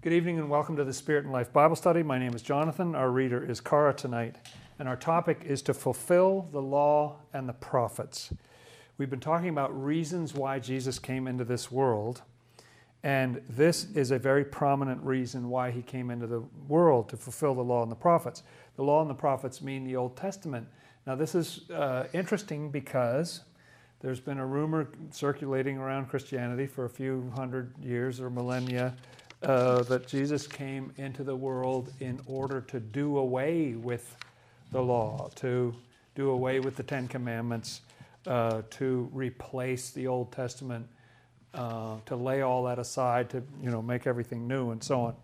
Good evening and welcome to the Spirit and Life Bible Study. My name is Jonathan. Our reader is Cara tonight, and our topic is to fulfill the law and the prophets. We've been talking about reasons why Jesus came into this world, and this is a very prominent reason why he came into the world to fulfill the law and the prophets. The law and the prophets mean the Old Testament. Now, this is uh, interesting because there's been a rumor circulating around Christianity for a few hundred years or millennia uh, that Jesus came into the world in order to do away with the law, to do away with the Ten Commandments, uh, to replace the Old Testament, uh, to lay all that aside, to you know make everything new, and so on.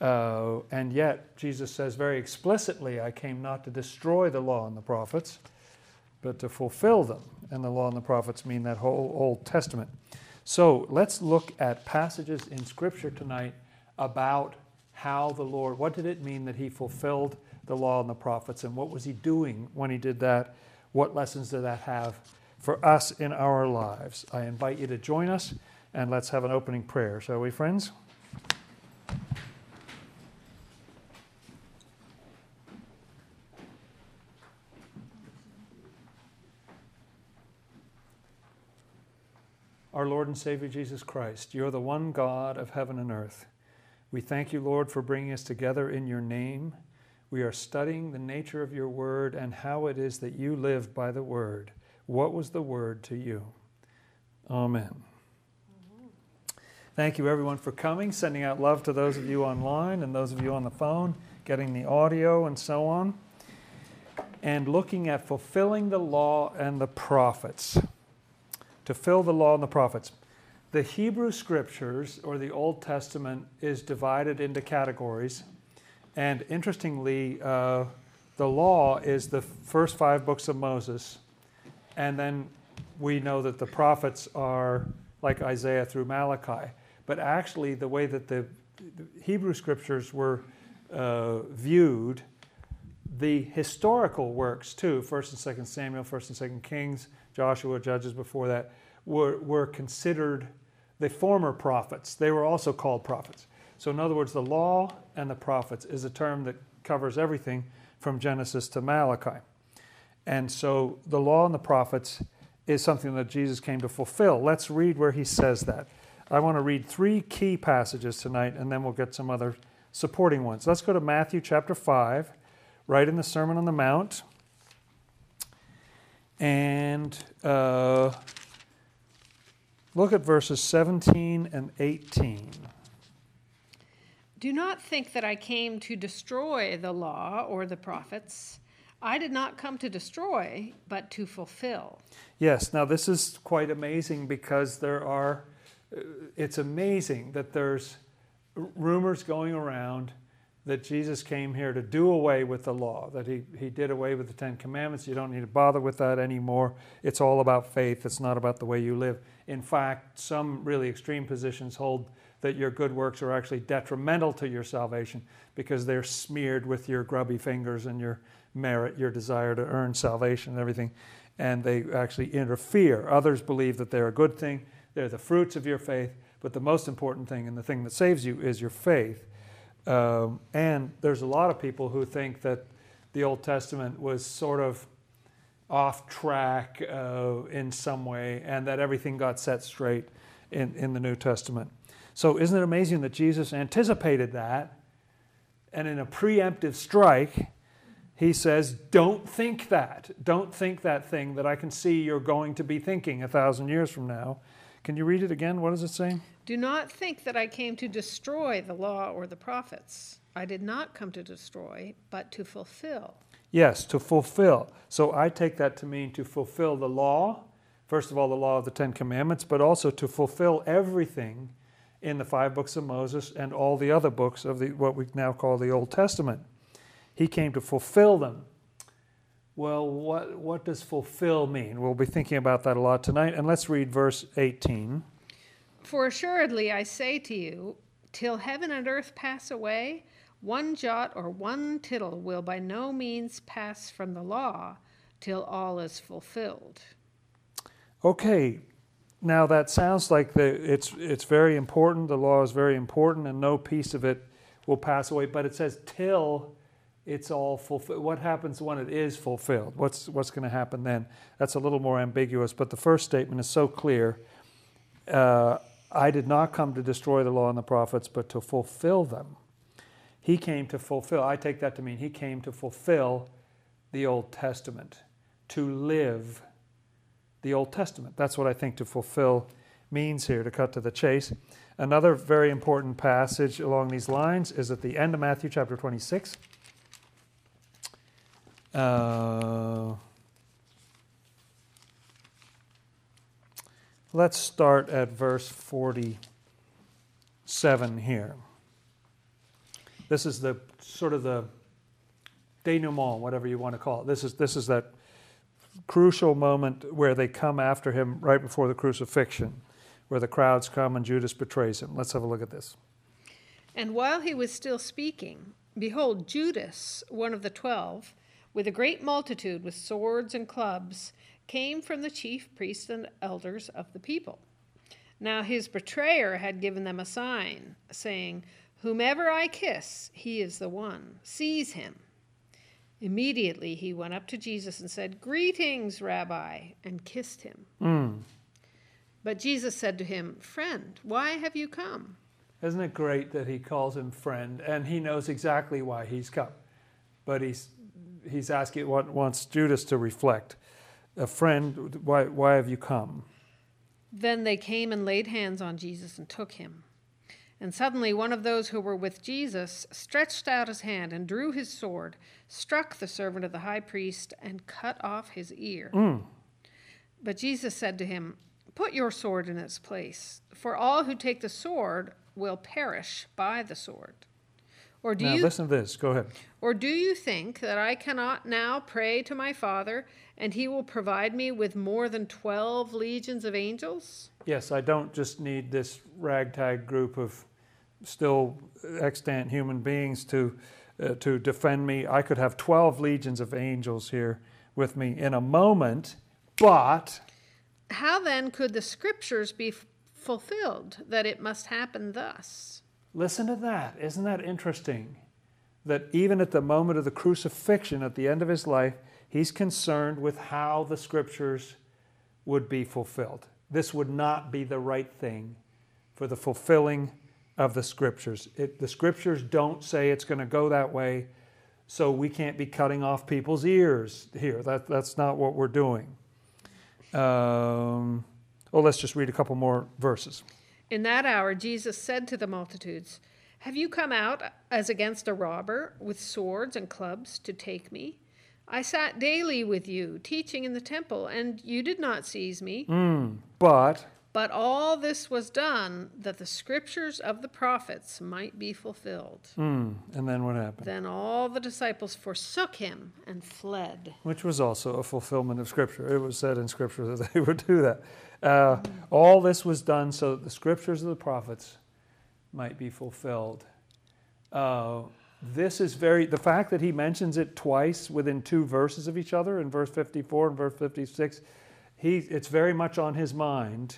Uh, and yet Jesus says very explicitly, "I came not to destroy the law and the prophets, but to fulfill them." And the law and the prophets mean that whole Old Testament. So let's look at passages in Scripture tonight about how the Lord, what did it mean that He fulfilled the law and the prophets, and what was He doing when He did that? What lessons did that have for us in our lives? I invite you to join us, and let's have an opening prayer, shall we, friends? Our Lord and Savior Jesus Christ, you're the one God of heaven and earth. We thank you, Lord, for bringing us together in your name. We are studying the nature of your word and how it is that you live by the word. What was the word to you? Amen. Thank you, everyone, for coming, sending out love to those of you online and those of you on the phone, getting the audio and so on, and looking at fulfilling the law and the prophets to fill the law and the prophets. The Hebrew scriptures, or the Old Testament, is divided into categories. And interestingly, uh, the law is the first five books of Moses. And then we know that the prophets are like Isaiah through Malachi. But actually, the way that the Hebrew scriptures were uh, viewed, the historical works too, 1st and 2nd Samuel, 1st and 2nd Kings, Joshua, Judges before that, were, were considered the former prophets. They were also called prophets. So, in other words, the law and the prophets is a term that covers everything from Genesis to Malachi. And so, the law and the prophets is something that Jesus came to fulfill. Let's read where he says that. I want to read three key passages tonight, and then we'll get some other supporting ones. Let's go to Matthew chapter 5, right in the Sermon on the Mount. And uh, Look at verses 17 and 18. Do not think that I came to destroy the law or the prophets. I did not come to destroy, but to fulfill. Yes, now this is quite amazing because there are, uh, it's amazing that there's rumors going around that Jesus came here to do away with the law, that he, he did away with the Ten Commandments. You don't need to bother with that anymore. It's all about faith, it's not about the way you live. In fact, some really extreme positions hold that your good works are actually detrimental to your salvation because they're smeared with your grubby fingers and your merit, your desire to earn salvation and everything, and they actually interfere. Others believe that they're a good thing, they're the fruits of your faith, but the most important thing and the thing that saves you is your faith. Um, and there's a lot of people who think that the Old Testament was sort of off track uh, in some way and that everything got set straight in, in the New Testament. So, isn't it amazing that Jesus anticipated that? And in a preemptive strike, he says, Don't think that. Don't think that thing that I can see you're going to be thinking a thousand years from now. Can you read it again? What does it say? Do not think that I came to destroy the law or the prophets. I did not come to destroy, but to fulfill. Yes, to fulfill. So I take that to mean to fulfill the law, first of all, the law of the Ten Commandments, but also to fulfill everything in the five books of Moses and all the other books of the, what we now call the Old Testament. He came to fulfill them. Well, what, what does fulfill mean? We'll be thinking about that a lot tonight. And let's read verse 18. For assuredly I say to you, till heaven and earth pass away, one jot or one tittle will by no means pass from the law till all is fulfilled. Okay, now that sounds like the, it's, it's very important, the law is very important, and no piece of it will pass away, but it says till it's all fulfilled. What happens when it is fulfilled? What's, what's going to happen then? That's a little more ambiguous, but the first statement is so clear. Uh, I did not come to destroy the law and the prophets, but to fulfill them. He came to fulfill. I take that to mean he came to fulfill the Old Testament, to live the Old Testament. That's what I think to fulfill means here, to cut to the chase. Another very important passage along these lines is at the end of Matthew chapter 26. Uh, let's start at verse 47 here. This is the sort of the denouement, whatever you want to call it. This is, this is that crucial moment where they come after him right before the crucifixion, where the crowds come and Judas betrays him. Let's have a look at this. And while he was still speaking, behold, Judas, one of the twelve, with a great multitude with swords and clubs, came from the chief priests and elders of the people. Now his betrayer had given them a sign, saying, Whomever I kiss, he is the one. Seize him. Immediately he went up to Jesus and said, Greetings, Rabbi, and kissed him. Mm. But Jesus said to him, Friend, why have you come? Isn't it great that he calls him friend and he knows exactly why he's come? But he's he's asking wants Judas to reflect. A friend, why, why have you come? Then they came and laid hands on Jesus and took him. And suddenly one of those who were with Jesus stretched out his hand and drew his sword, struck the servant of the high priest, and cut off his ear. Mm. But Jesus said to him, Put your sword in its place, for all who take the sword will perish by the sword. Or do now, you listen to this? Go ahead. Or do you think that I cannot now pray to my Father, and He will provide me with more than twelve legions of angels? Yes, I don't just need this ragtag group of still extant human beings to uh, to defend me. I could have twelve legions of angels here with me in a moment, but how then could the Scriptures be f- fulfilled that it must happen thus? Listen to that. Isn't that interesting? That even at the moment of the crucifixion, at the end of his life, he's concerned with how the scriptures would be fulfilled. This would not be the right thing for the fulfilling of the scriptures. It, the scriptures don't say it's going to go that way, so we can't be cutting off people's ears here. That, that's not what we're doing. Um, well, let's just read a couple more verses. In that hour, Jesus said to the multitudes, Have you come out as against a robber with swords and clubs to take me? I sat daily with you, teaching in the temple, and you did not seize me. Mm, but. But all this was done that the scriptures of the prophets might be fulfilled. Mm, and then what happened? Then all the disciples forsook him and fled. Which was also a fulfillment of scripture. It was said in scripture that they would do that. Uh, all this was done so that the scriptures of the prophets might be fulfilled. Uh, this is very, the fact that he mentions it twice within two verses of each other, in verse 54 and verse 56, he, it's very much on his mind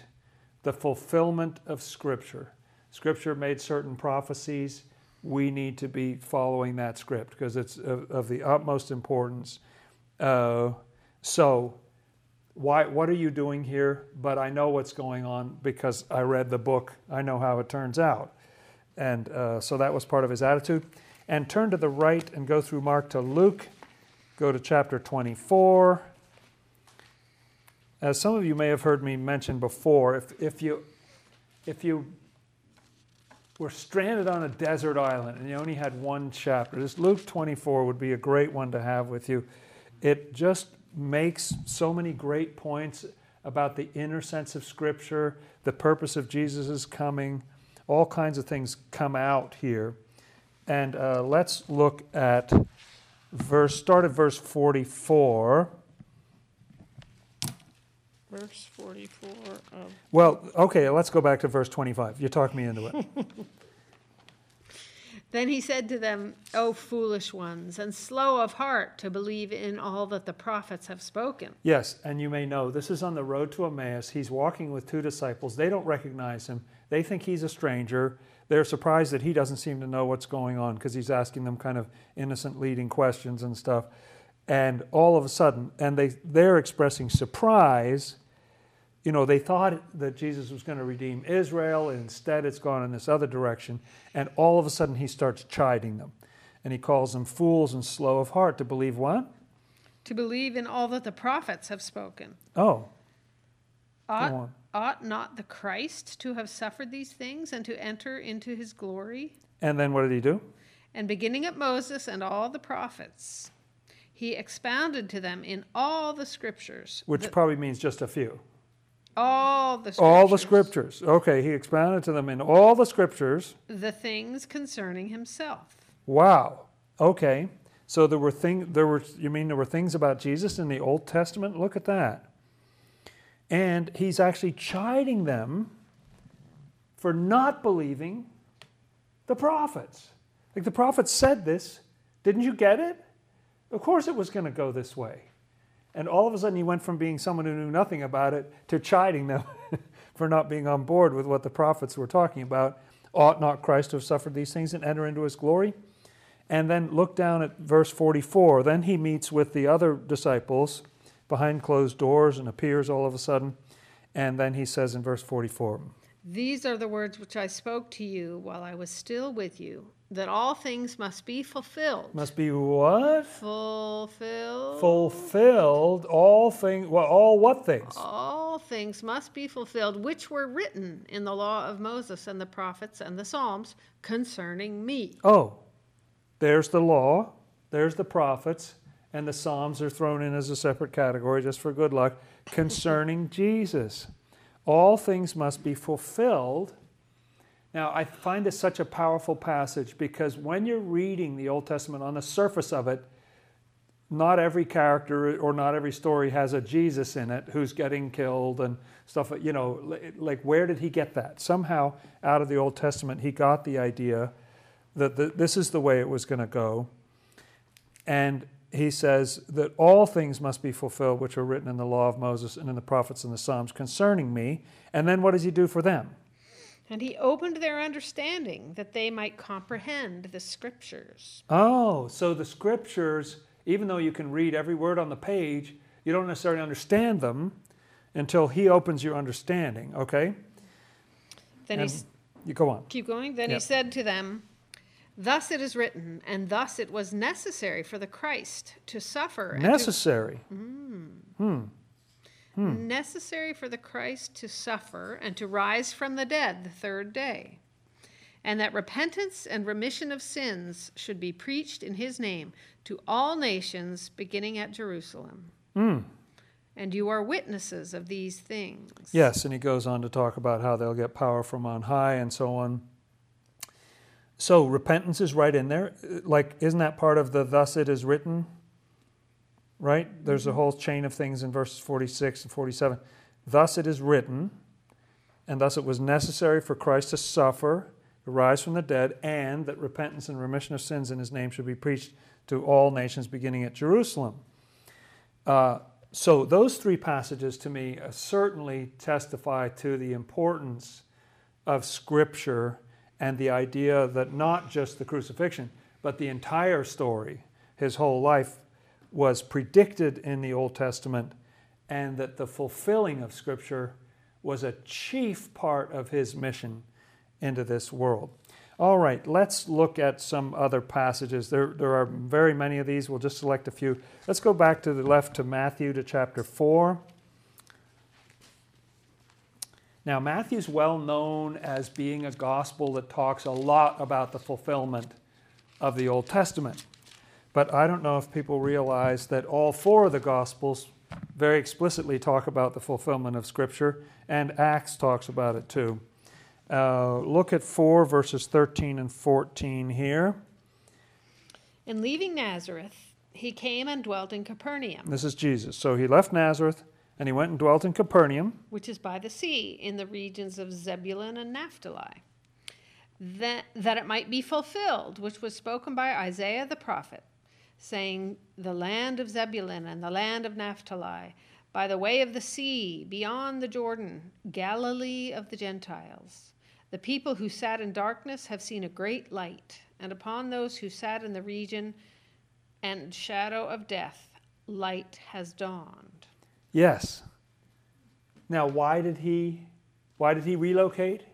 the fulfillment of Scripture. Scripture made certain prophecies. We need to be following that script because it's of, of, the utmost importance. Uh, so, why, what are you doing here? But I know what's going on because I read the book. I know how it turns out. And uh, so that was part of his attitude. And turn to the right and go through Mark to Luke. Go to chapter 24. As some of you may have heard me mention before, if, if, you, if you were stranded on a desert island and you only had one chapter, this Luke 24 would be a great one to have with you. It just makes so many great points about the inner sense of Scripture, the purpose of Jesus' coming. All kinds of things come out here. And uh, let's look at verse, start at verse 44. Verse 44 of. Well, okay, let's go back to verse 25. You talked me into it. Then he said to them, O foolish ones, and slow of heart to believe in all that the prophets have spoken. Yes, and you may know this is on the road to Emmaus. He's walking with two disciples. They don't recognize him, they think he's a stranger. They're surprised that he doesn't seem to know what's going on because he's asking them kind of innocent leading questions and stuff. And all of a sudden, and they, they're expressing surprise. You know, they thought that Jesus was going to redeem Israel, and instead it's gone in this other direction. And all of a sudden, he starts chiding them. And he calls them fools and slow of heart to believe what? To believe in all that the prophets have spoken. Oh, Ought, ought not the Christ to have suffered these things and to enter into his glory? and then what did he do? And beginning at Moses and all the prophets, he expounded to them in all the scriptures. Which the- probably means just a few. All the scriptures. All the scriptures. Okay, he expounded to them in all the scriptures. The things concerning himself. Wow. Okay. So there were thing there were you mean there were things about Jesus in the Old Testament? Look at that. And he's actually chiding them for not believing the prophets. Like the prophets said this. Didn't you get it? Of course it was going to go this way. And all of a sudden he went from being someone who knew nothing about it to chiding them for not being on board with what the prophets were talking about. Ought not Christ to have suffered these things and enter into his glory? And then look down at verse 44. Then he meets with the other disciples behind closed doors and appears all of a sudden. And then he says in verse 44 These are the words which I spoke to you while I was still with you, that all things must be fulfilled. Must be what? Fulfilled. Fulfilled all things. Well, all what things? All things must be fulfilled, which were written in the law of Moses and the prophets and the Psalms concerning me. Oh, there's the law, there's the prophets, and the Psalms are thrown in as a separate category just for good luck concerning Jesus. All things must be fulfilled. Now, I find this such a powerful passage because when you're reading the Old Testament on the surface of it, not every character or not every story has a Jesus in it who's getting killed and stuff. You know, like where did he get that? Somehow out of the Old Testament, he got the idea that this is the way it was going to go. And he says that all things must be fulfilled which are written in the law of Moses and in the prophets and the Psalms concerning me. And then what does he do for them? And he opened their understanding that they might comprehend the scriptures. Oh, so the scriptures, even though you can read every word on the page, you don't necessarily understand them until he opens your understanding, okay? Then And he you go on. keep going. Then Yep. he said to them, Thus it is written, and thus it was necessary for the Christ to suffer. Necessary. to- Necessary. necessary for the Christ to suffer and to rise from the dead the third day, and that repentance and remission of sins should be preached in his name to all nations, beginning at Jerusalem. Hmm. And you are witnesses of these things. Yes, and he goes on to talk about how they'll get power from on high and so on. So repentance is right in there. Like, isn't that part of the thus it is written? Right? There's a whole chain of things in verses 46 and 47. Thus it is written, and thus it was necessary for Christ to suffer, to rise from the dead, and that repentance and remission of sins in his name should be preached to all nations beginning at Jerusalem. Uh, so those three passages to me uh, certainly testify to the importance of Scripture and the idea that not just the crucifixion, but the entire story, his whole life, was predicted in the Old Testament, and that the fulfilling of Scripture was a chief part of his mission into this world. All right, let's look at some other passages. There, there are very many of these. We'll just select a few. Let's go back to the left to Matthew to chapter 4. Now, Matthew's well known as being a gospel that talks a lot about the fulfillment of the Old Testament. But I don't know if people realize that all four of the gospels very explicitly talk about the fulfillment of Scripture, and Acts talks about it too. Uh, look at 4 verses 13 and 14 here. And leaving Nazareth, he came and dwelt in Capernaum, This is Jesus. So he left Nazareth and he went and dwelt in Capernaum. which is by the sea, in the regions of Zebulun and Naphtali. that, that it might be fulfilled, which was spoken by Isaiah the prophet, saying, The land of Zebulun and the land of Naphtali, by the way of the sea, beyond the Jordan, Galilee of the Gentiles. The people who sat in darkness have seen a great light, and upon those who sat in the region and shadow of death, light has dawned. Yes. Now, why did he why did he relocate?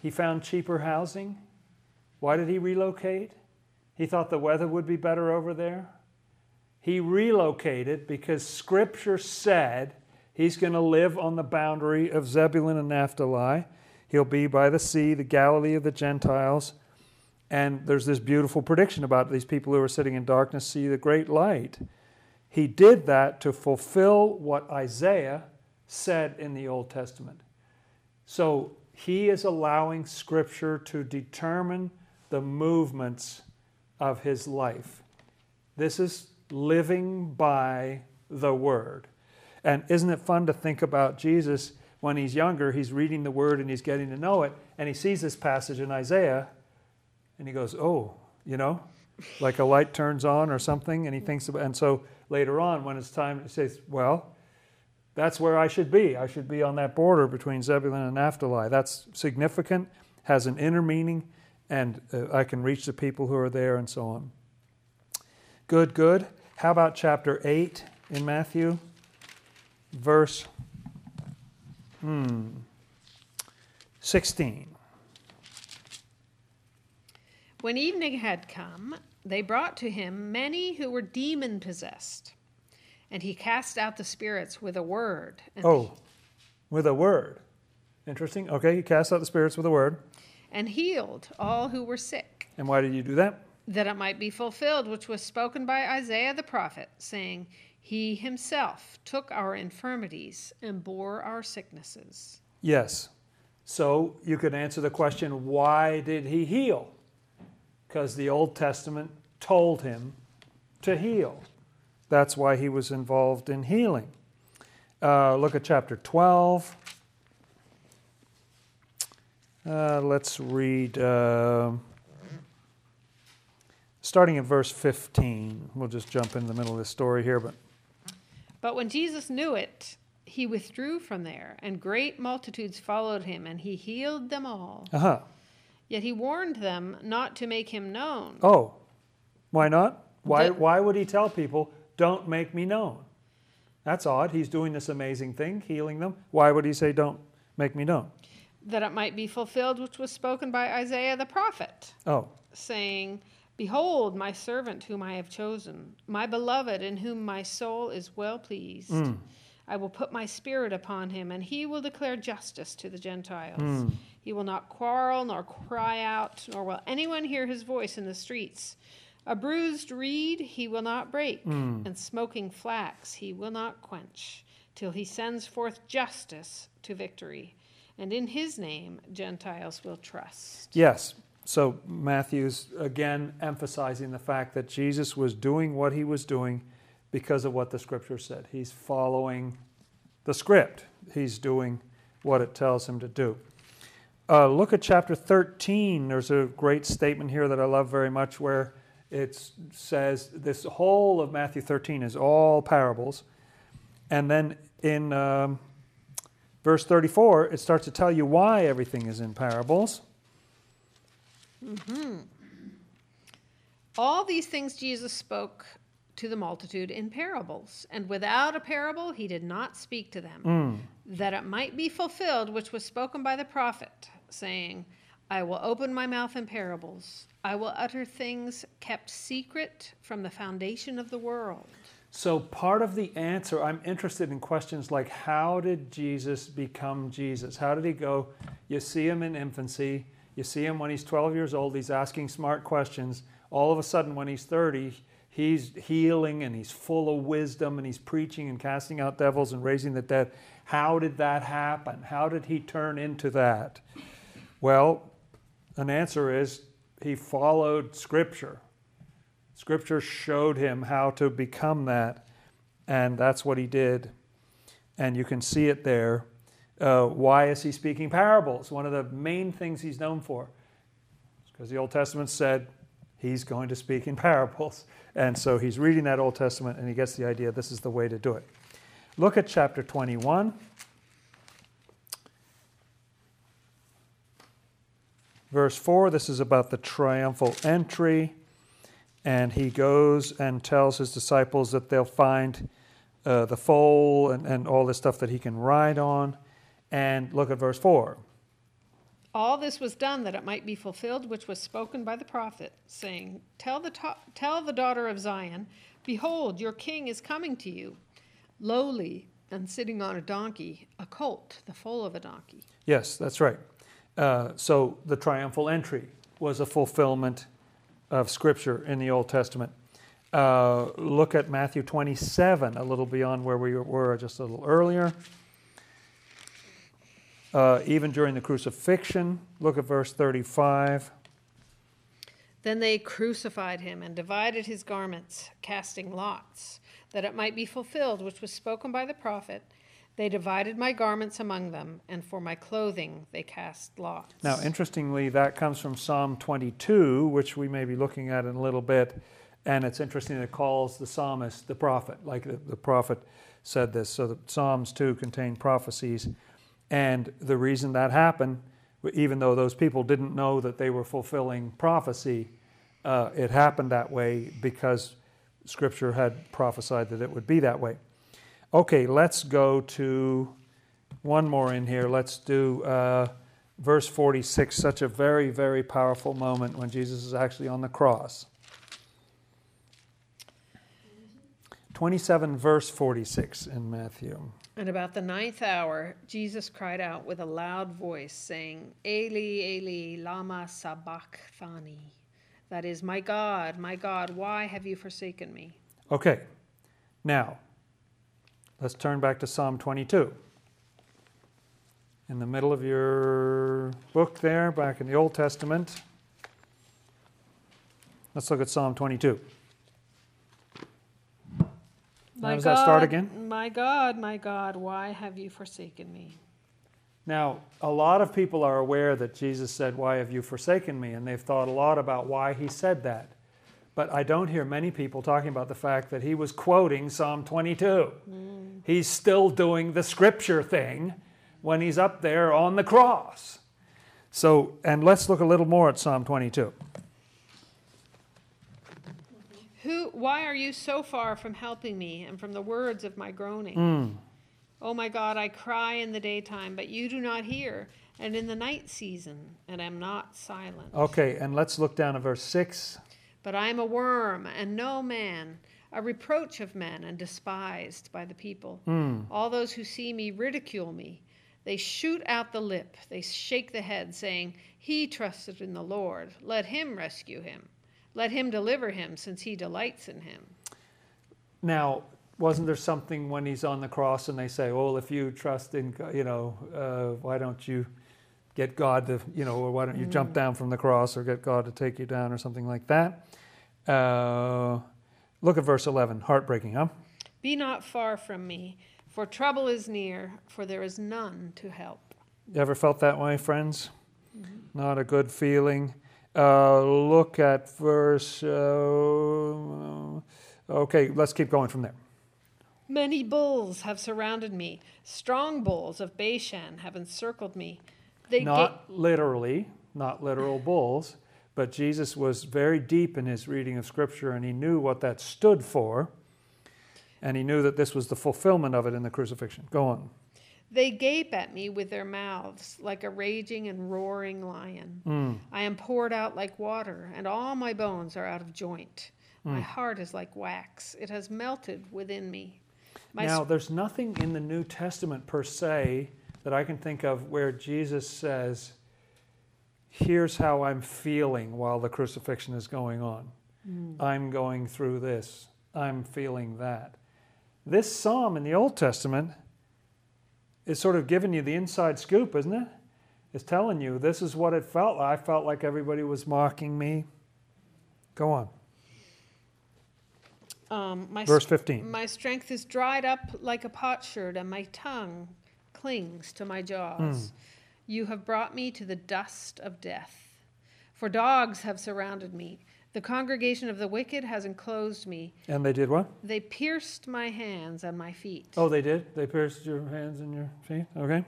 He found cheaper housing. Why did he relocate? He thought the weather would be better over there. He relocated because scripture said he's going to live on the boundary of Zebulun and Naphtali. He'll be by the sea, the Galilee of the Gentiles. And there's this beautiful prediction about these people who are sitting in darkness see the great light. He did that to fulfill what Isaiah said in the Old Testament. So he is allowing Scripture to determine the movements of his life. This is living by the Word. And isn't it fun to think about Jesus when he's younger? He's reading the Word and he's getting to know it, and he sees this passage in Isaiah, and he goes, Oh, you know, like a light turns on or something, and he thinks about, and so later on, when it's time, he says, Well, that's where I should be. I should be on that border between Zebulun and Naphtali. That's significant, has an inner meaning, and uh, I can reach the people who are there and so on. Good, good. How about chapter 8 in Matthew? Verse hmm, 16. When evening had come, they brought to him many who were demon possessed, and he cast out the spirits with a word. Oh, with a word. Interesting. Okay, he cast out the spirits with a word. And healed all who were sick, And why did you do that? that it might be fulfilled, which was spoken by Isaiah the prophet, saying, He himself took our infirmities and bore our sicknesses. Yes. So you could answer the question why did he heal? Because the Old Testament told him to heal. That's why he was involved in healing. Uh, look at chapter 12. Uh, let's read, uh, starting at verse 15. We'll just jump in the middle of this story here, but But when Jesus knew it, he withdrew from there, and great multitudes followed him, and he healed them all. uh huh. Yet he warned them not to make him known. Oh, why not? Why, why would he tell people, don't make me known? That's odd. He's doing this amazing thing, healing them. Why would he say, don't make me known? That it might be fulfilled which was spoken by Isaiah the prophet, Oh, saying, Behold, my servant whom I have chosen, my beloved in whom my soul is well pleased. Mm. I will put my spirit upon him, and he will declare justice to the Gentiles. Mm. He will not quarrel nor cry out, nor will anyone hear his voice in the streets. A bruised reed he will not break, mm. and smoking flax he will not quench, till he sends forth justice to victory. And in his name, Gentiles will trust. yes. So Matthew's again emphasizing the fact that Jesus was doing what he was doing because of what the scripture said. He's following the script, he's doing what it tells him to do. Uh, look at chapter 13. There's a great statement here that I love very much where it says this whole of Matthew 13 is all parables. And then in um, verse 34, it starts to tell you why everything is in parables. Mm-hmm. All these things Jesus spoke to the multitude in parables, and without a parable he did not speak to them, mm. that it might be fulfilled which was spoken by the prophet, saying, I will open my mouth in parables, I will utter things kept secret from the foundation of the world. So, part of the answer, I'm interested in questions like how did Jesus become Jesus? How did he go? You see him in infancy, you see him when he's 12 years old, he's asking smart questions. All of a sudden, when he's 30, he's healing and he's full of wisdom and he's preaching and casting out devils and raising the dead. How did that happen? How did he turn into that? Well, an answer is he followed Scripture. Scripture showed him how to become that, and that's what he did. And you can see it there. Uh, why is he speaking parables? One of the main things he's known for. because the Old Testament said he's going to speak in parables. And so he's reading that Old Testament and he gets the idea this is the way to do it. Look at chapter 21. Verse 4, this is about the triumphal entry. And he goes and tells his disciples that they'll find uh, the foal and, and all this stuff that he can ride on. And look at verse 4. All this was done that it might be fulfilled, which was spoken by the prophet, saying, Tell the, to- tell the daughter of Zion, Behold, your king is coming to you, lowly and sitting on a donkey, a colt, the foal of a donkey. Yes, that's right. Uh, so the triumphal entry was a fulfillment of Scripture in the Old Testament. Uh, look at Matthew 27, a little beyond where we were just a little earlier. Uh, even during the crucifixion, look at verse 35. Then they crucified him and divided his garments, casting lots, that it might be fulfilled which was spoken by the prophet. They divided my garments among them, and for my clothing they cast lots. Now, interestingly, that comes from Psalm 22, which we may be looking at in a little bit. And it's interesting it calls the psalmist the prophet, like the, the prophet said this. So the Psalms too contain prophecies. And the reason that happened, even though those people didn't know that they were fulfilling prophecy, uh, it happened that way because Scripture had prophesied that it would be that way. Okay, let's go to one more in here. Let's do uh, verse 46, such a very, very powerful moment when Jesus is actually on the cross. 27, verse 46 in Matthew. And about the ninth hour, Jesus cried out with a loud voice, saying, Eli, Eli, lama sabachthani. That is, My God, my God, why have you forsaken me? Okay, now let's turn back to Psalm 22. In the middle of your book there, back in the Old Testament, let's look at Psalm 22. My How does that start again? My God, my God, why have you forsaken me? Now, a lot of people are aware that Jesus said, Why have you forsaken me? And they've thought a lot about why he said that. But I don't hear many people talking about the fact that he was quoting Psalm 22. He's still doing the scripture thing when he's up there on the cross. So, and let's look a little more at Psalm 22. Who, why are you so far from helping me and from the words of my groaning? Mm. Oh my God, I cry in the daytime, but you do not hear, and in the night season, and am not silent. Okay, and let's look down at verse 6. But I am a worm and no man, a reproach of men and despised by the people. Mm. All those who see me ridicule me. They shoot out the lip, they shake the head, saying, He trusted in the Lord. Let him rescue him. Let him deliver him, since he delights in him. Now, wasn't there something when he's on the cross and they say, well, if you trust in, you know, uh, why don't you get God to, you know, or why don't you jump down from the cross or get God to take you down or something like that? Uh, look at verse 11. Heartbreaking, huh? Be not far from me, for trouble is near, for there is none to help. You ever felt that way, friends? Not a good feeling. Uh, look at verse. Uh, okay, let's keep going from there. Many bulls have surrounded me. Strong bulls of Bashan have encircled me. They Not literally, not literal bulls, but Jesus was very deep in his reading of Scripture and he knew what that stood for. And he knew that this was the fulfillment of it in the crucifixion. Go on. They gape at me with their mouths like a raging and roaring lion. Mm. I am poured out like water, and all my bones are out of joint. My mm. heart is like wax, it has melted within me. My now, there's nothing in the New Testament per se that I can think of where Jesus says, Here's how I'm feeling while the crucifixion is going on. I'm going through this. I'm feeling that. This psalm in the Old Testament is sort of giving you the inside scoop, isn't it? It's telling you this is what it felt like. I felt like everybody was mocking me. Go on. um, my Verse 15. My strength is dried up like a potsherd, and my tongue clings to my jaws. Hmm. You have brought me to the dust of death. For dogs have surrounded me. The congregation of the wicked has enclosed me. And they did what? They pierced my hands and my feet. Oh, they did? They pierced your hands and your feet? Okay.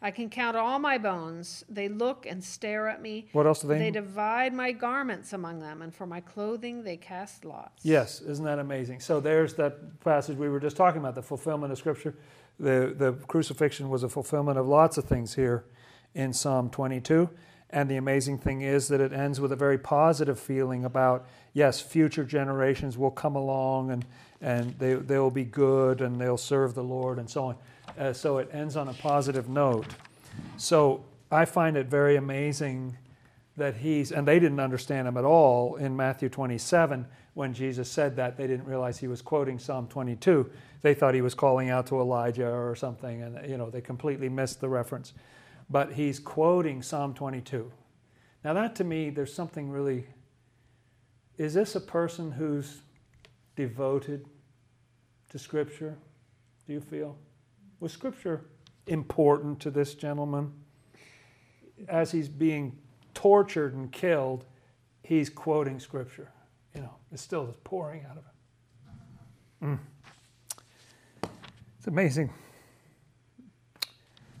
I can count all my bones. They look and stare at me. What else do they? They divide my garments among them, and for my clothing they cast lots. Yes, isn't that amazing? So there's that passage we were just talking about, the fulfillment of Scripture. The, the crucifixion was a fulfillment of lots of things here in Psalm 22. And the amazing thing is that it ends with a very positive feeling about, yes, future generations will come along and, and they, they'll be good and they'll serve the Lord and so on. Uh, so it ends on a positive note. So I find it very amazing that he's, and they didn't understand him at all in Matthew 27 when Jesus said that. They didn't realize he was quoting Psalm 22. They thought he was calling out to Elijah or something, and you know they completely missed the reference. But he's quoting Psalm 22. Now that to me, there's something really. Is this a person who's devoted to Scripture? Do you feel? Was Scripture important to this gentleman? As he's being tortured and killed, he's quoting Scripture. You know, it's still just pouring out of him. Mm. It's amazing.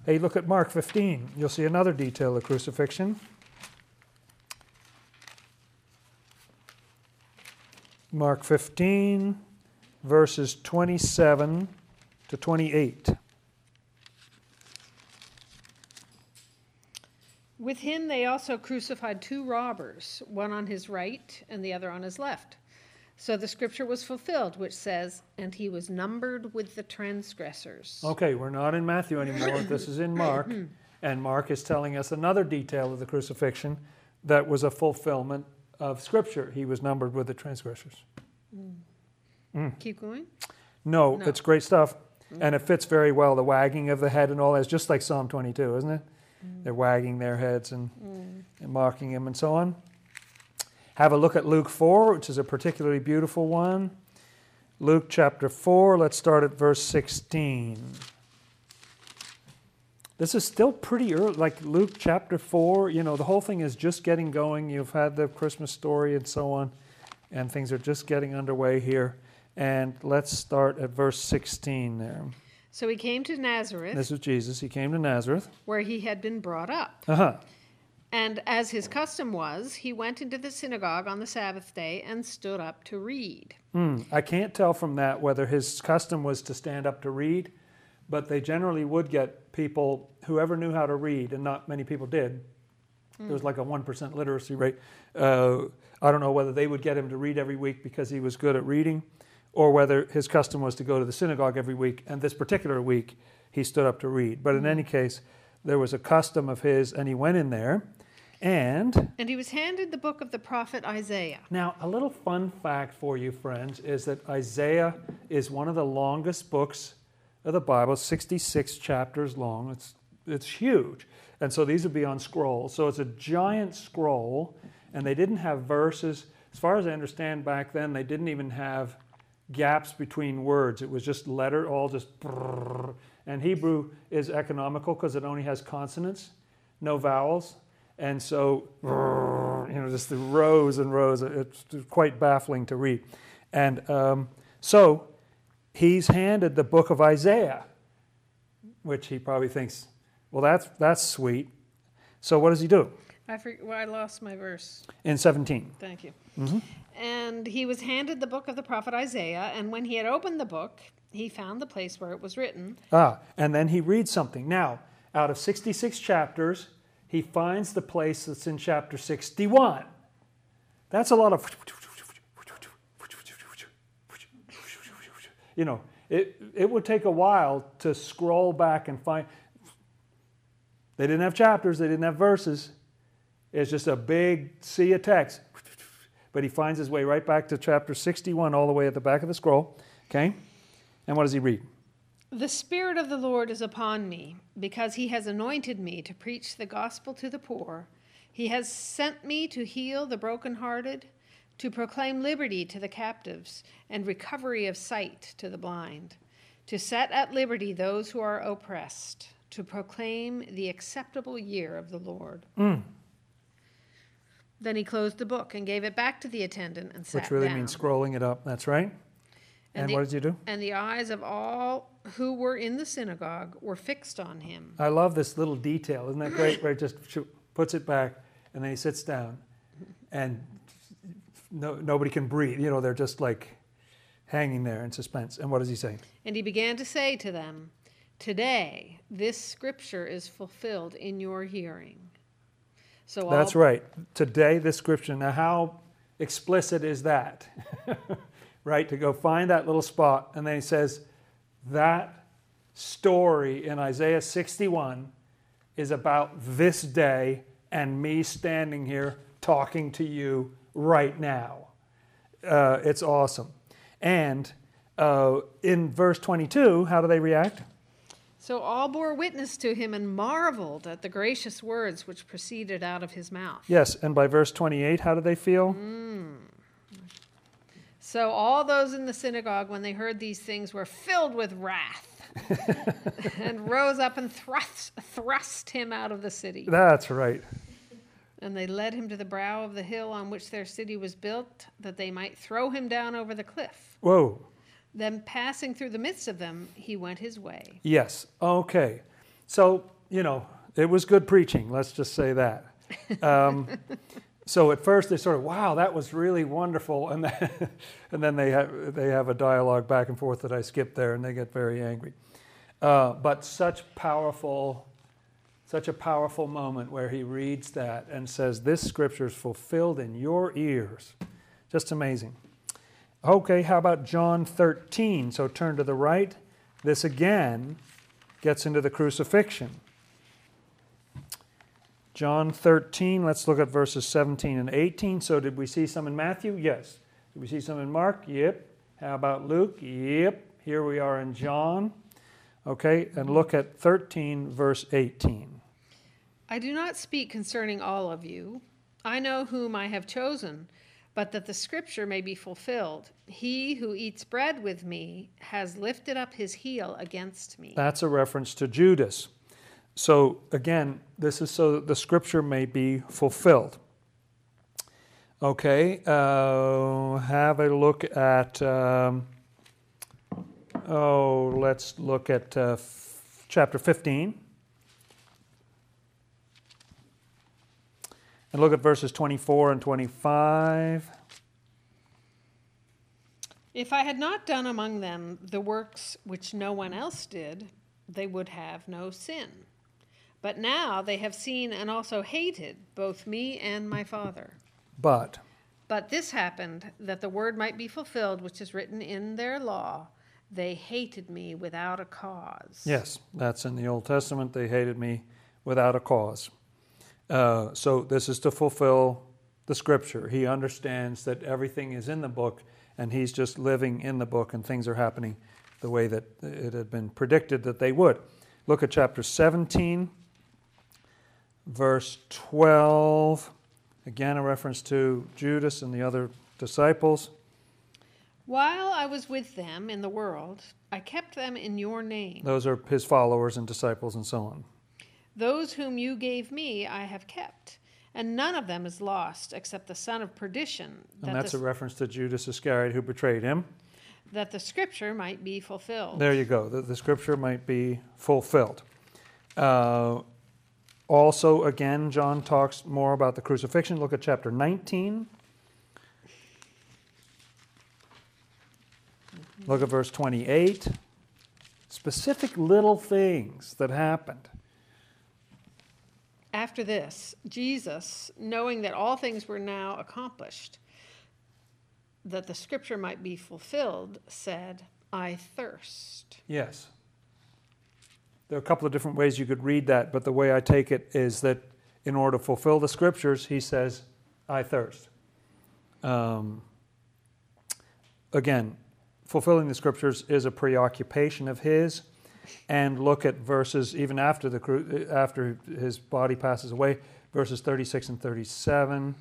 Hey, look at Mark 15. You'll see another detail of crucifixion. Mark 15, verses 27 to 28. With him they also crucified two robbers, one on his right and the other on his left. So the scripture was fulfilled, which says, And he was numbered with the transgressors. Okay, we're not in Matthew anymore. this is in Mark. And Mark is telling us another detail of the crucifixion that was a fulfillment of Scripture. He was numbered with the transgressors. Mm. Keep going. No, No. it's great stuff. And it fits very well the wagging of the head and all that. It's just like Psalm 22, isn't it? Mm. They're wagging their heads and, mm. and mocking him and so on. Have a look at Luke 4, which is a particularly beautiful one. Luke chapter 4, let's start at verse 16. This is still pretty early, like Luke chapter 4, you know, the whole thing is just getting going. You've had the Christmas story and so on, and things are just getting underway here. And let's start at verse 16 there. So he came to Nazareth, This is Jesus. He came to Nazareth. where he had been brought up. Uh huh. And as his custom was, he went into the synagogue on the Sabbath day and stood up to read. Hmm. I can't tell from that whether his custom was to stand up to read, but they generally would get people, whoever knew how to read, and not many people did. There was like a 1% literacy rate. Uh, I don't know whether they would get him to read every week because he was good at reading, or whether his custom was to go to the synagogue every week, and this particular week he stood up to read. But in mm-hmm. any case, there was a custom of his, and he went in there. And And he was handed the book of the prophet Isaiah. now, a little fun fact for you, friends, is that Isaiah is one of the longest books of the Bible, 66 chapters long. It's, it's huge. And so these would be on scrolls. So it's a giant scroll, and they didn't have verses. As far as I understand back then, they didn't even have gaps between words. It was just letter, all just. brrrr. And Hebrew is economical because it only has consonants, no vowels. And so, brrrr, you know, just the rows and rows. It's quite baffling to read. And um, so he's handed the book of Isaiah, which he probably thinks, well, that's, that's sweet. So what does he do? I for, well, I lost my verse. In 17. Thank you. And he was handed the book of the prophet Isaiah, and when he had opened the book, he found the place where it was written. Ah, and then he reads something. Now, out of 66 chapters, he finds the place that's in chapter 61. That's a lot of. You know, it, it would take a while to scroll back and find. They didn't have chapters, they didn't have verses. It's just a big sea of text. But he finds his way right back to chapter 61, all the way at the back of the scroll. Okay? And what does he read? The Spirit of the Lord is upon me, because he has anointed me to preach the gospel to the poor. He has sent me to heal the brokenhearted, to proclaim liberty to the captives, and recovery of sight to the blind, to set at liberty those who are oppressed, to proclaim the acceptable year of the Lord. Mm. Then he closed the book and gave it back to the attendant and sat which really down. means scrolling it up. That's right. And, the- what did you do? And the eyes of all who were in the synagogue were fixed on him. I love this little detail. Isn't that great? Where it just puts it back and then he sits down and no, nobody can breathe. You know, they're just like hanging there in suspense. And what does he say? And he began to say to them, Today this scripture is fulfilled in your hearing. So That's right. Today, this scripture. Now, how explicit is that? right? To go find that little spot. And then he says, that story in Isaiah 61 is about this day and me standing here talking to you right now. Uh, it's awesome. And uh, in verse 22, how do they react? So all bore witness to him and marveled at the gracious words which proceeded out of his mouth. Yes, and by verse 28, how do they feel? Mm. So all those in the synagogue, when they heard these things, were filled with wrath and rose up and thrust, thrust him out of the city. That's right. And they led him to the brow of the hill on which their city was built, that they might throw him down over the cliff. Whoa. Then, passing through the midst of them, he went his way. Yes. Okay. So, you know, it was good preaching. Let's just say that. Um, so at first they sort of, wow, that was really wonderful. And then, and then they, have, they have a dialogue back and forth that I skipped there and they get very angry. Uh, but such powerful, such a powerful moment where he reads that and says, this scripture is fulfilled in your ears. Just amazing. Okay, how about John 13? So turn to the right. This again gets into the crucifixion. John 13, let's look at verses 17 and 18. So, did we see some in Matthew? Yes. Did we see some in Mark? Yep. How about Luke? Yep. Here we are in John. Okay, and look at 13, verse 18. I do not speak concerning all of you. I know whom I have chosen, but that the scripture may be fulfilled. He who eats bread with me has lifted up his heel against me. That's a reference to Judas. So, again, this is so that the scripture may be fulfilled. Okay, uh, have a look at, um, oh, let's look at uh, f- chapter 15. And look at verses 24 and 25. If I had not done among them the works which no one else did, they would have no sin. But now they have seen and also hated both me and my Father. But, But this happened that the word might be fulfilled which is written in their law. They hated me without a cause. yes, that's in the Old Testament. They hated me without a cause. Uh, so this is to fulfill the scripture. He understands that everything is in the book, and he's just living in the book, and things are happening the way that it had been predicted that they would. Look at chapter 17, verse 12. Again, a reference to Judas and the other disciples. While I was with them in the world, I kept them in your name. Those are his followers and disciples and so on. Those whom you gave me, I have kept, and none of them is lost except the son of perdition, And that, that's a reference to Judas Iscariot who betrayed him. that the scripture might be fulfilled. There you go. The, the scripture might be fulfilled. Uh, also, again, John talks more about the crucifixion. Look at chapter 19. Look at verse 28. Specific little things that happened. After this, Jesus, knowing that all things were now accomplished, that the scripture might be fulfilled, said, I thirst. Yes. There are a couple of different ways you could read that, but the way I take it is that in order to fulfill the scriptures, he says, I thirst. Um, again, fulfilling the scriptures is a preoccupation of his. And look at verses even after the after his body passes away, verses 36 and 37.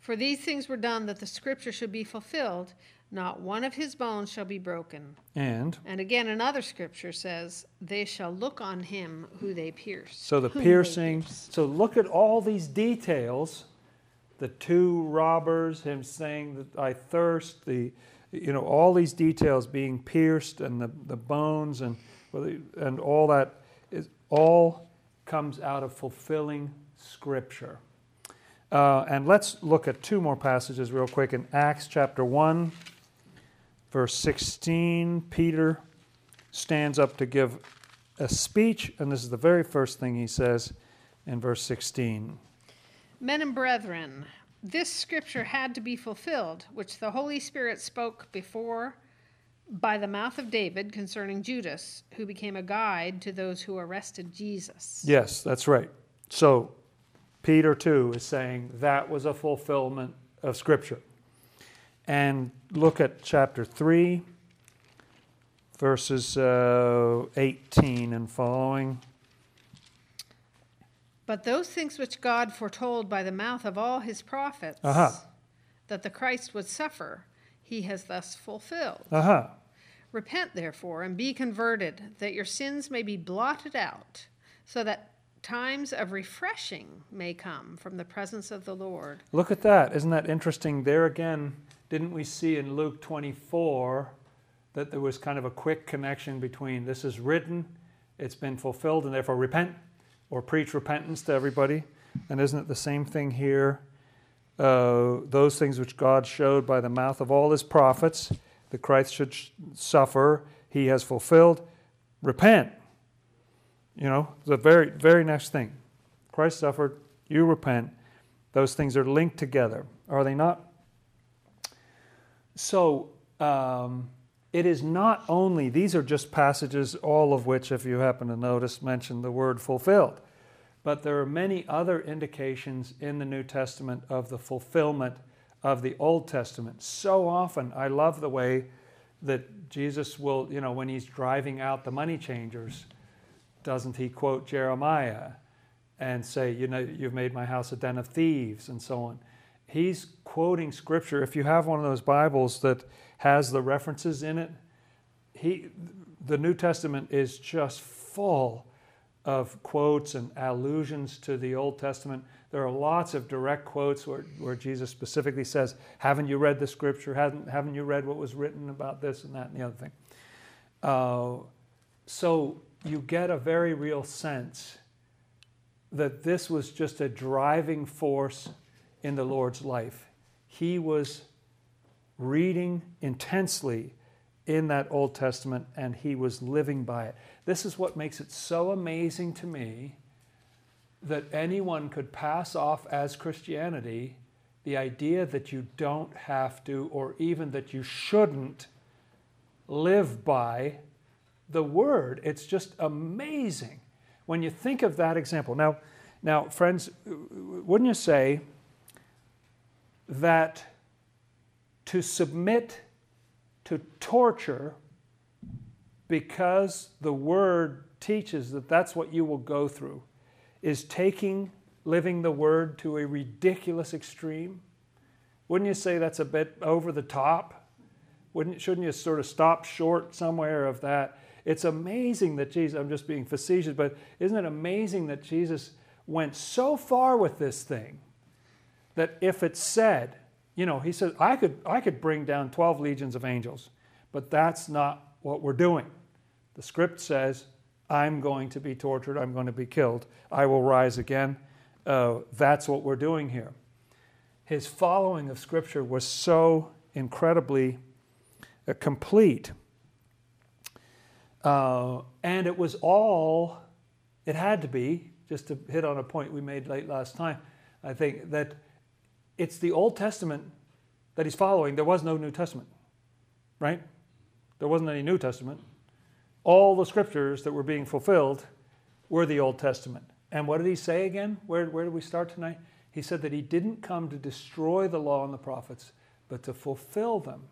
For these things were done that the scripture should be fulfilled. Not one of his bones shall be broken. And And again, another scripture says, They shall look on him who they pierced. So the piercing. So look at all these details the two robbers, him saying that I thirst, the you know all these details being pierced and the, the bones and and all that is all comes out of fulfilling Scripture. Uh, and let's look at two more passages real quick in Acts chapter 1, verse 16. Peter stands up to give a speech, and this is the very first thing he says in verse 16. Men and brethren, this scripture had to be fulfilled, which the Holy Spirit spoke before by the mouth of David concerning Judas, who became a guide to those who arrested Jesus. Yes, that's right. So, Peter too is saying that was a fulfillment of Scripture. And look at chapter 3, verses uh, 18 and following. But those things which God foretold by the mouth of all his prophets, uh-huh. that the Christ would suffer, he has thus fulfilled. Uh-huh. Repent, therefore, and be converted, that your sins may be blotted out, so that times of refreshing may come from the presence of the Lord. Look at that. Isn't that interesting? There again, didn't we see in Luke 24 that there was kind of a quick connection between this is written, it's been fulfilled, and therefore repent or preach repentance to everybody? And isn't it the same thing here? Uh, those things which God showed by the mouth of all his prophets, the Christ should suffer, he has fulfilled. Repent. You know, the very, very next thing. Christ suffered, you repent. Those things are linked together, are they not? So, um, it is not only, these are just passages, all of which, if you happen to notice, mention the word fulfilled. But there are many other indications in the New Testament of the fulfillment of the Old Testament. So often, I love the way that Jesus will, you know, when he's driving out the money changers, doesn't he quote Jeremiah and say, you know, you've made my house a den of thieves and so on. He's quoting scripture. If you have one of those Bibles that has the references in it, he, the New Testament is just full of quotes and allusions to the Old Testament. There are lots of direct quotes where, where Jesus specifically says, Haven't you read the scripture? Haven't, haven't you read what was written about this and that and the other thing? Uh, so you get a very real sense that this was just a driving force in the Lord's life. He was reading intensely in that Old Testament and he was living by it. This is what makes it so amazing to me that anyone could pass off as Christianity the idea that you don't have to, or even that you shouldn't, live by the Word. It's just amazing when you think of that example. Now, now, friends, wouldn't you say that to submit to torture because the Word teaches that that's what you will go through is taking living the word to a ridiculous extreme? Wouldn't you say that's a bit over the top? Wouldn't, shouldn't you sort of stop short somewhere of that? It's amazing that Jesus, I'm just being facetious, but isn't it amazing that Jesus went so far with this thing that if it's said, you know, he said, I could, I could bring down 12 legions of angels, but that's not what we're doing. The script says, I'm going to be tortured, I'm going to be killed, I will rise again. Uh, that's what we're doing here. His following of Scripture was so incredibly uh, complete. Uh, and it was all, it had to be, just to hit on a point we made late last time, I think, that it's the Old Testament that he's following. There was no New Testament, right? There wasn't any New Testament all the scriptures that were being fulfilled were the Old Testament. And what did he say again? Where, where did we start tonight? He said that he didn't come to destroy the law and the prophets, but to fulfill them.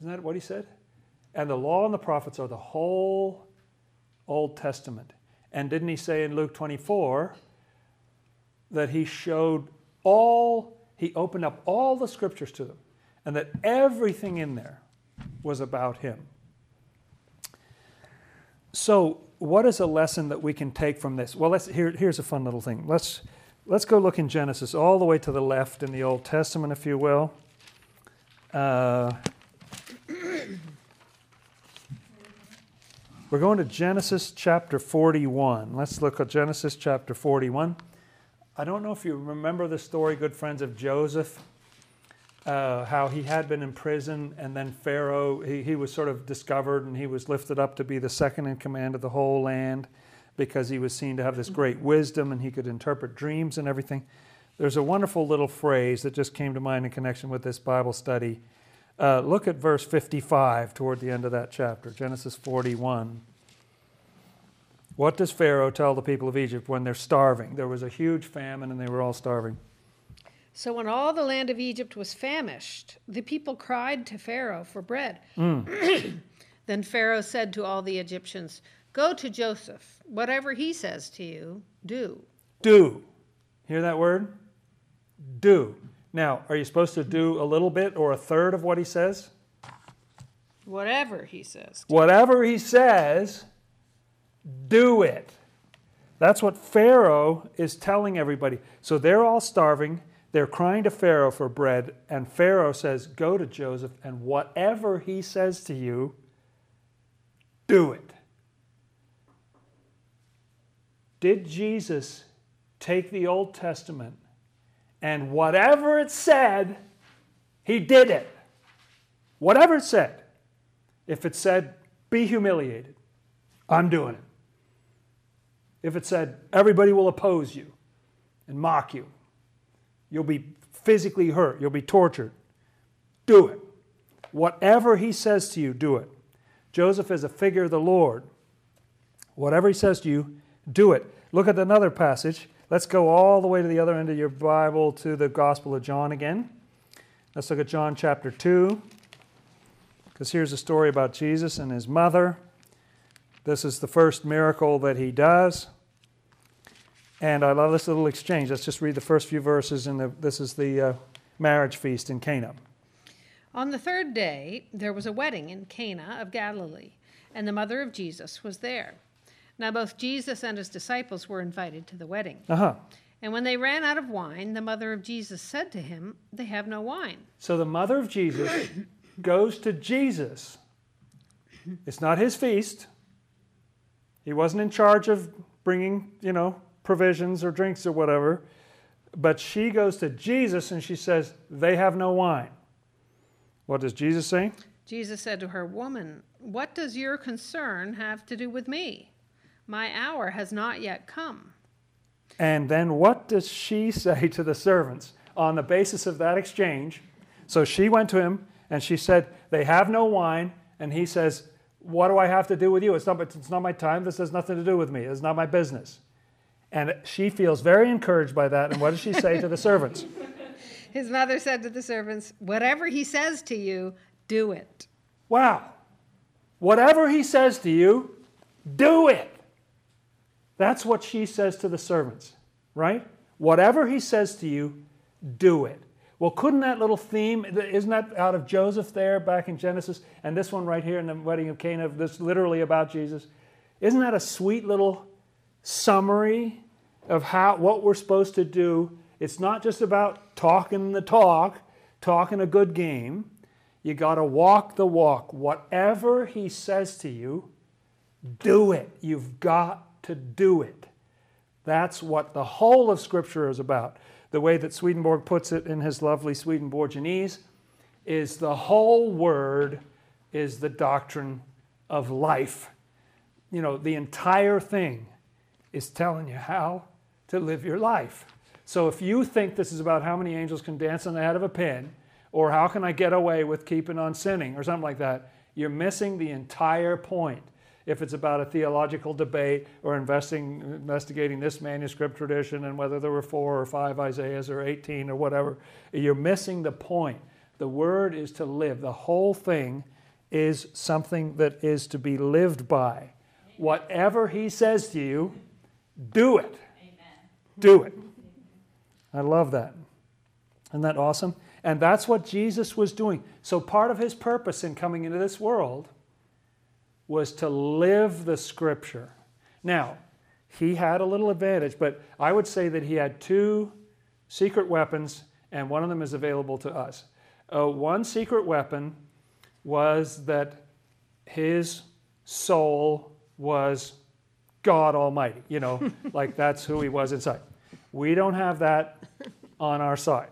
Isn't that what he said? And the law and the prophets are the whole Old Testament. And didn't he say in Luke 24 that he showed all, he opened up all the scriptures to them, and that everything in there was about him? So, what is a lesson that we can take from this? Well, let's, here, here's a fun little thing. Let's, let's go look in Genesis, all the way to the left in the Old Testament, if you will. Uh, we're going to Genesis chapter 41. Let's look at Genesis chapter 41. I don't know if you remember the story, good friends, of Joseph, uh, how he had been in prison, and then Pharaoh, he, he was sort of discovered and he was lifted up to be the second in command of the whole land because he was seen to have this great wisdom and he could interpret dreams and everything. There's a wonderful little phrase that just came to mind in connection with this Bible study. Uh, look at verse 55 toward the end of that chapter, Genesis 41. What does Pharaoh tell the people of Egypt when they're starving? There was a huge famine and they were all starving. So when all the land of Egypt was famished, the people cried to Pharaoh for bread. Mm. then Pharaoh said to all the Egyptians, Go to Joseph. Whatever he says to you, do. Do. Hear that word? Do. Now, are you supposed to do a little bit or a third of what he says? Whatever he says. Whatever he says, do it. That's what Pharaoh is telling everybody. So they're all starving. They're crying to Pharaoh for bread. And Pharaoh says, Go to Joseph, and whatever he says to you, do it. Did Jesus take the Old Testament and whatever it said, he did it? Whatever it said. If it said, be humiliated, I'm doing it. If it said, everybody will oppose you and mock you, you'll be physically hurt, you'll be tortured, do it. Whatever he says to you, do it. Joseph is a figure of the Lord. Whatever he says to you, do it. Look at another passage. Let's go all the way to the other end of your Bible to the Gospel of John again. Let's look at John chapter 2, because here's a story about Jesus and his mother. This is the first miracle that he does. And I love this little exchange. Let's just read the first few verses. And this is the uh, marriage feast in Cana. On the third day, there was a wedding in Cana of Galilee, and the mother of Jesus was there. Now, both Jesus and his disciples were invited to the wedding. Uh-huh. And when they ran out of wine, the mother of Jesus said to him, They have no wine. So the mother of Jesus goes to Jesus. It's not his feast. He wasn't in charge of bringing, you know, provisions or drinks or whatever. But she goes to Jesus and she says, They have no wine. What does Jesus say? Jesus said to her, Woman, what does your concern have to do with me? My hour has not yet come. And then what does she say to the servants on the basis of that exchange? So she went to him and she said, They have no wine. And he says, What do I have to do with you? It's not, it's not my time. This has nothing to do with me. It's not my business. And she feels very encouraged by that. And what does she say to the servants? His mother said to the servants, Whatever he says to you, do it. Wow. Whatever he says to you, do it. That's what she says to the servants, right? Whatever he says to you, do it. Well, couldn't that little theme, isn't that out of Joseph there back in Genesis? And this one right here in the wedding of Cana, this literally about Jesus. Isn't that a sweet little summary of how what we're supposed to do? It's not just about talking the talk, talking a good game. You got to walk the walk. Whatever he says to you, do it. You've got to do it. That's what the whole of Scripture is about. The way that Swedenborg puts it in his lovely Swedenborgianese is the whole word is the doctrine of life. You know, the entire thing is telling you how to live your life. So if you think this is about how many angels can dance on the head of a pin, or how can I get away with keeping on sinning, or something like that, you're missing the entire point if it's about a theological debate or investing, investigating this manuscript tradition and whether there were four or five Isaiahs or 18 or whatever, you're missing the point. The word is to live. The whole thing is something that is to be lived by. Whatever he says to you, do it. Amen. Do it. I love that. Isn't that awesome? And that's what Jesus was doing. So, part of his purpose in coming into this world was to live the scripture. Now, he had a little advantage, but I would say that he had two secret weapons, and one of them is available to us. Uh, one secret weapon was that his soul was God Almighty, you know, like that's who he was inside. We don't have that on our side.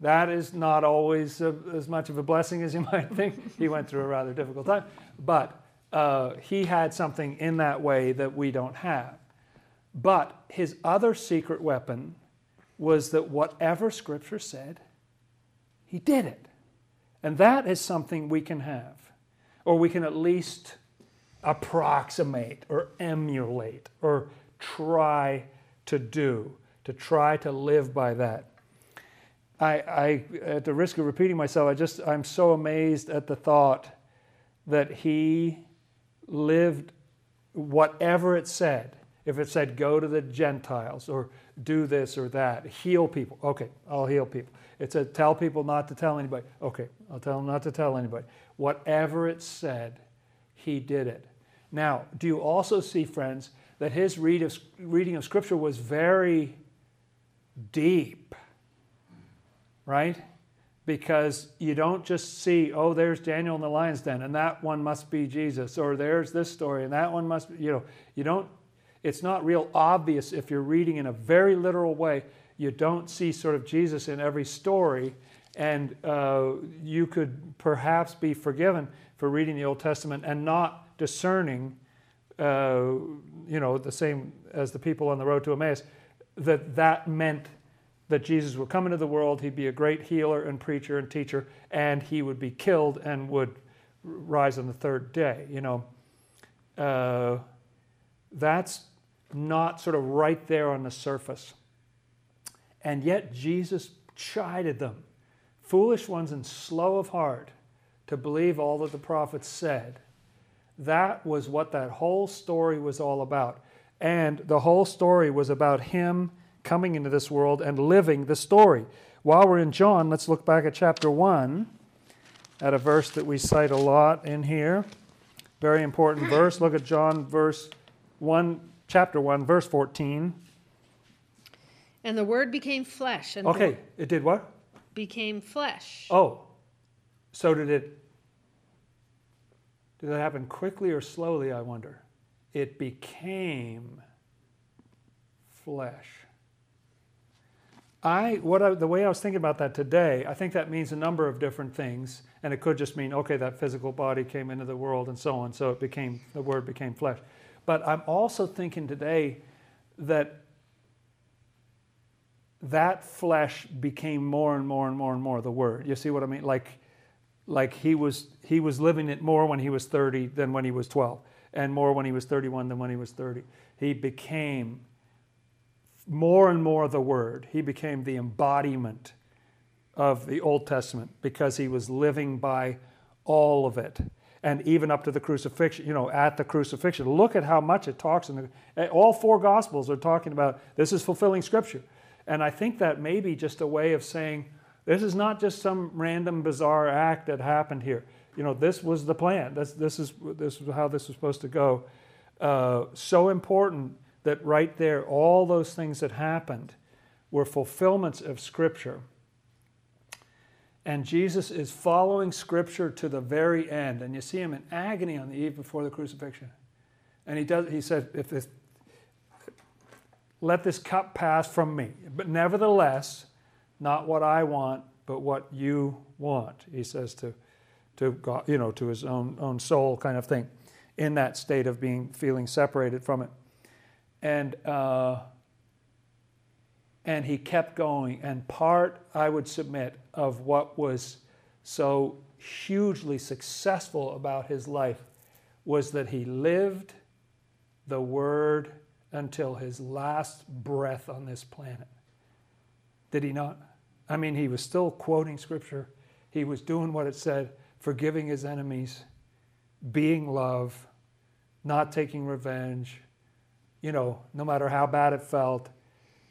That is not always a, as much of a blessing as you might think. He went through a rather difficult time, but uh, he had something in that way that we don't have. But his other secret weapon was that whatever Scripture said, he did it. And that is something we can have, or we can at least approximate or emulate or try to do, to try to live by that. I, I, at the risk of repeating myself, I just, I'm so amazed at the thought that he lived whatever it said. If it said, go to the Gentiles or do this or that, heal people. Okay, I'll heal people. It said, tell people not to tell anybody. Okay, I'll tell them not to tell anybody. Whatever it said, he did it. Now, do you also see, friends, that his read of, reading of Scripture was very deep? right? Because you don't just see, oh, there's Daniel in the lion's den, and that one must be Jesus, or there's this story, and that one must be, you know, you don't, it's not real obvious if you're reading in a very literal way. You don't see sort of Jesus in every story, and uh, you could perhaps be forgiven for reading the Old Testament and not discerning, uh, you know, the same as the people on the road to Emmaus, that that meant that Jesus would come into the world, he'd be a great healer and preacher and teacher, and he would be killed and would rise on the third day. You know, uh, that's not sort of right there on the surface. And yet Jesus chided them, foolish ones and slow of heart, to believe all that the prophets said. That was what that whole story was all about. And the whole story was about him coming into this world and living the story. While we're in John, let's look back at chapter 1 at a verse that we cite a lot in here. Very important verse. Look at John verse 1 chapter 1 verse 14. And the word became flesh and Okay, it did what? Became flesh. Oh. So did it did that happen quickly or slowly, I wonder? It became flesh. I, what I, the way I was thinking about that today, I think that means a number of different things, and it could just mean okay, that physical body came into the world and so on, so it became the word became flesh. But I'm also thinking today that that flesh became more and more and more and more the word. You see what I mean? Like, like he was he was living it more when he was 30 than when he was 12, and more when he was 31 than when he was 30. He became more and more the Word. He became the embodiment of the Old Testament because he was living by all of it. And even up to the crucifixion, you know, at the crucifixion. Look at how much it talks in the, all four Gospels are talking about this is fulfilling Scripture. And I think that may be just a way of saying this is not just some random bizarre act that happened here. You know, this was the plan. This, this, is, this is how this was supposed to go. Uh, so important that right there, all those things that happened were fulfillments of Scripture. And Jesus is following Scripture to the very end. And you see him in agony on the eve before the crucifixion. And he does. He said, "If this, let this cup pass from me, but nevertheless, not what I want, but what you want." He says to, to God, you know, to his own own soul, kind of thing, in that state of being feeling separated from it and uh, and he kept going. And part, I would submit, of what was so hugely successful about his life was that he lived the word until his last breath on this planet. Did he not? I mean, he was still quoting scripture. He was doing what it said, forgiving his enemies, being love, not taking revenge, you know, no matter how bad it felt,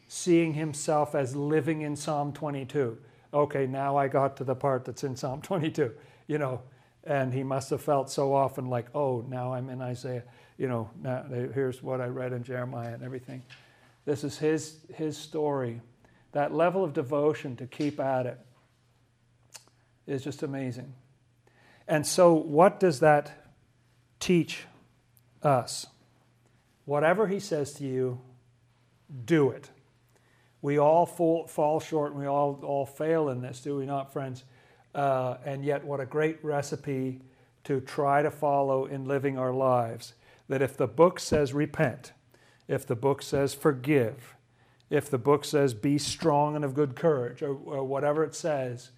seeing himself as living in Psalm 22. Okay, now I got to the part that's in Psalm 22. You know, And he must have felt so often like, oh, now I'm in Isaiah. You know, now here's what I read in Jeremiah and everything. This is his, his story. That level of devotion to keep at it is just amazing. And so, what does that teach us? Whatever he says to you, do it. We all fall, fall short and we all, all fail in this, do we not, friends? Uh, and yet, what a great recipe to try to follow in living our lives. That if the book says repent, if the book says forgive, if the book says be strong and of good courage, or, or whatever it says,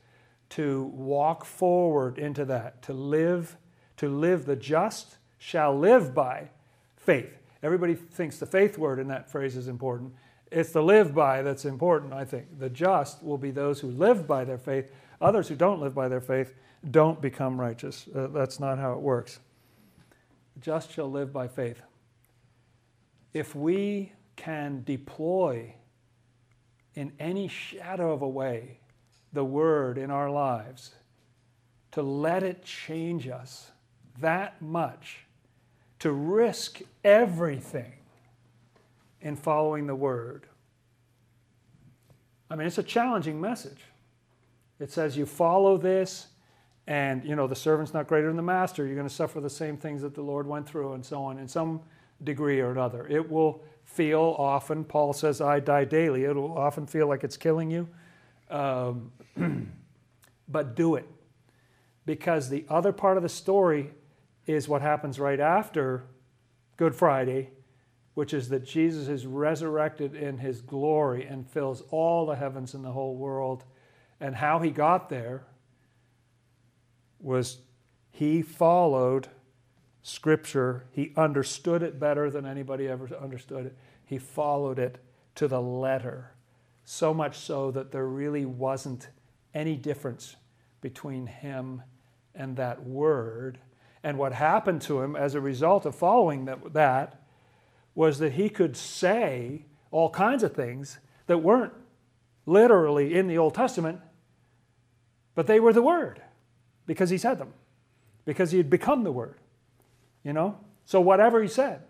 to walk forward into that, to live, to live the just shall live by faith. Everybody thinks the faith word in that phrase is important. It's the live by that's important, I think. The just will be those who live by their faith. Others who don't live by their faith don't become righteous. Uh, that's not how it works. Just shall live by faith. If we can deploy in any shadow of a way the word in our lives, to let it change us that much, to risk everything in following the word. I mean, it's a challenging message. It says you follow this, and you know the servant's not greater than the master. You're going to suffer the same things that the Lord went through, and so on, in some degree or another. It will feel often. Paul says, "I die daily." It will often feel like it's killing you, um, but do it, because the other part of the story is what happens right after Good Friday, which is that Jesus is resurrected in his glory and fills all the heavens and the whole world. And how he got there was he followed Scripture, he understood it better than anybody ever understood it. He followed it to the letter, so much so that there really wasn't any difference between him and that word. And what happened to him as a result of following that, that was that he could say all kinds of things that weren't literally in the Old Testament, but they were the Word because he said them, because he had become the Word. You know? So whatever he said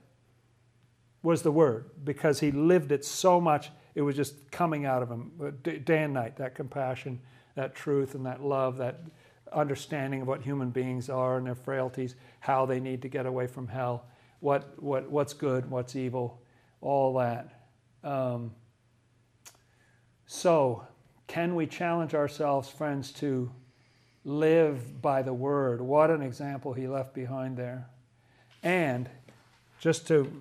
was the Word because he lived it so much, it was just coming out of him day and night that compassion, that truth, and that love, that understanding of what human beings are and their frailties, how they need to get away from hell, what, what, what's good, what's evil, all that. Um, so, can we challenge ourselves, friends, to live by the word? What an example he left behind there. And just to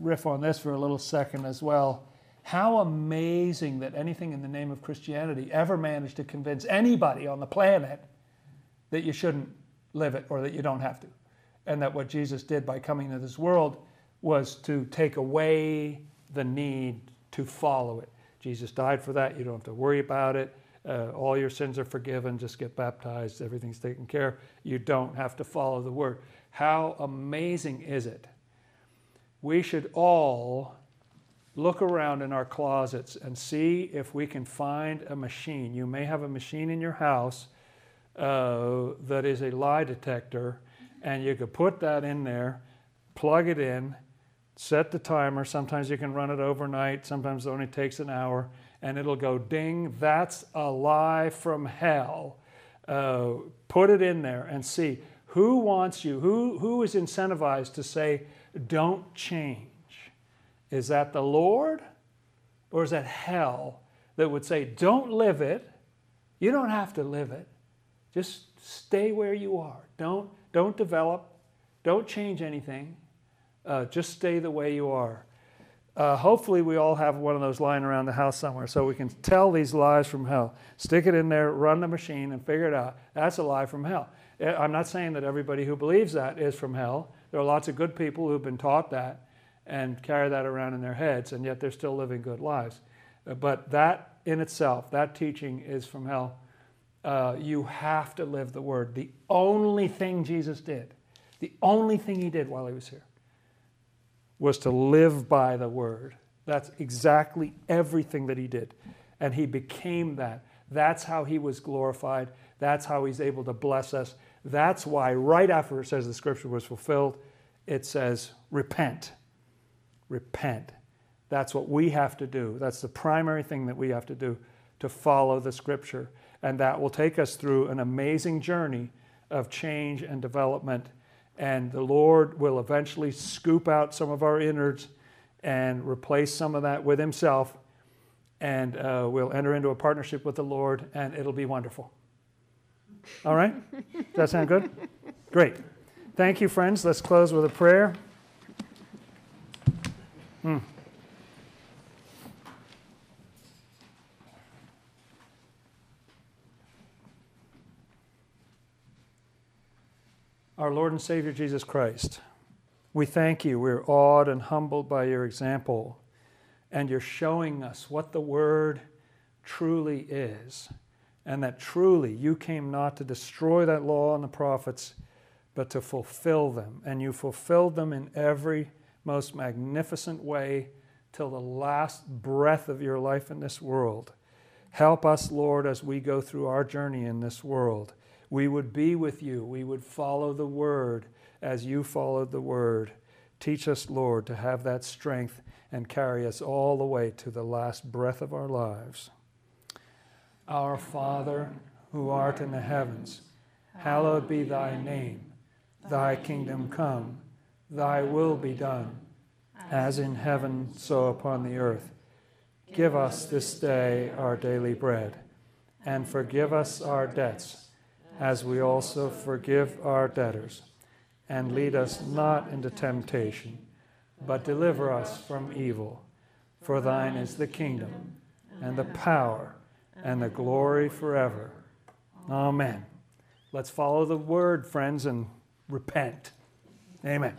riff on this for a little second as well, how amazing that anything in the name of Christianity ever managed to convince anybody on the planet that you shouldn't live it or that you don't have to. And that what Jesus did by coming to this world was to take away the need to follow it. Jesus died for that. You don't have to worry about it. Uh, all your sins are forgiven. Just get baptized. Everything's taken care. You don't have to follow the word. How amazing is it? We should all look around in our closets and see if we can find a machine. You may have a machine in your house uh, that is a lie detector, and you could put that in there, plug it in, set the timer. Sometimes you can run it overnight, sometimes it only takes an hour, and it'll go ding, that's a lie from hell. Uh, put it in there and see who wants you, who, who is incentivized to say, don't change. Is that the Lord or is that hell that would say, don't live it? You don't have to live it. Just stay where you are. Don't, don't develop. Don't change anything. Uh, just stay the way you are. Uh, hopefully, we all have one of those lying around the house somewhere so we can tell these lies from hell. Stick it in there, run the machine, and figure it out. That's a lie from hell. Uh, I'm not saying that everybody who believes that is from hell. There are lots of good people who've been taught that and carry that around in their heads, and yet they're still living good lives. Uh, but that in itself, that teaching is from hell uh, you have to live the word. The only thing Jesus did, the only thing he did while he was here, was to live by the word. That's exactly everything that he did. And he became that. That's how he was glorified. That's how he's able to bless us. That's why, right after it says the scripture was fulfilled, it says, repent. Repent. That's what we have to do. That's the primary thing that we have to do to follow the scripture. And that will take us through an amazing journey of change and development. And the Lord will eventually scoop out some of our innards and replace some of that with Himself. And uh, we'll enter into a partnership with the Lord, and it'll be wonderful. All right? Does that sound good? Great. Thank you, friends. Let's close with a prayer. Hmm. Our Lord and Savior Jesus Christ, we thank you. We're awed and humbled by your example, and you're showing us what the Word truly is, and that truly you came not to destroy that law and the prophets, but to fulfill them. And you fulfilled them in every most magnificent way till the last breath of your life in this world. Help us, Lord, as we go through our journey in this world. We would be with you. We would follow the word as you followed the word. Teach us, Lord, to have that strength and carry us all the way to the last breath of our lives. Our Father, who art in the heavens, hallowed be thy name. Thy kingdom come, thy will be done, as in heaven, so upon the earth. Give us this day our daily bread, and forgive us our debts, as we also forgive our debtors. And lead us not into temptation, but deliver us from evil. For thine is the kingdom, and the power, and the glory forever. Amen. Let's follow the word, friends, and repent. Amen.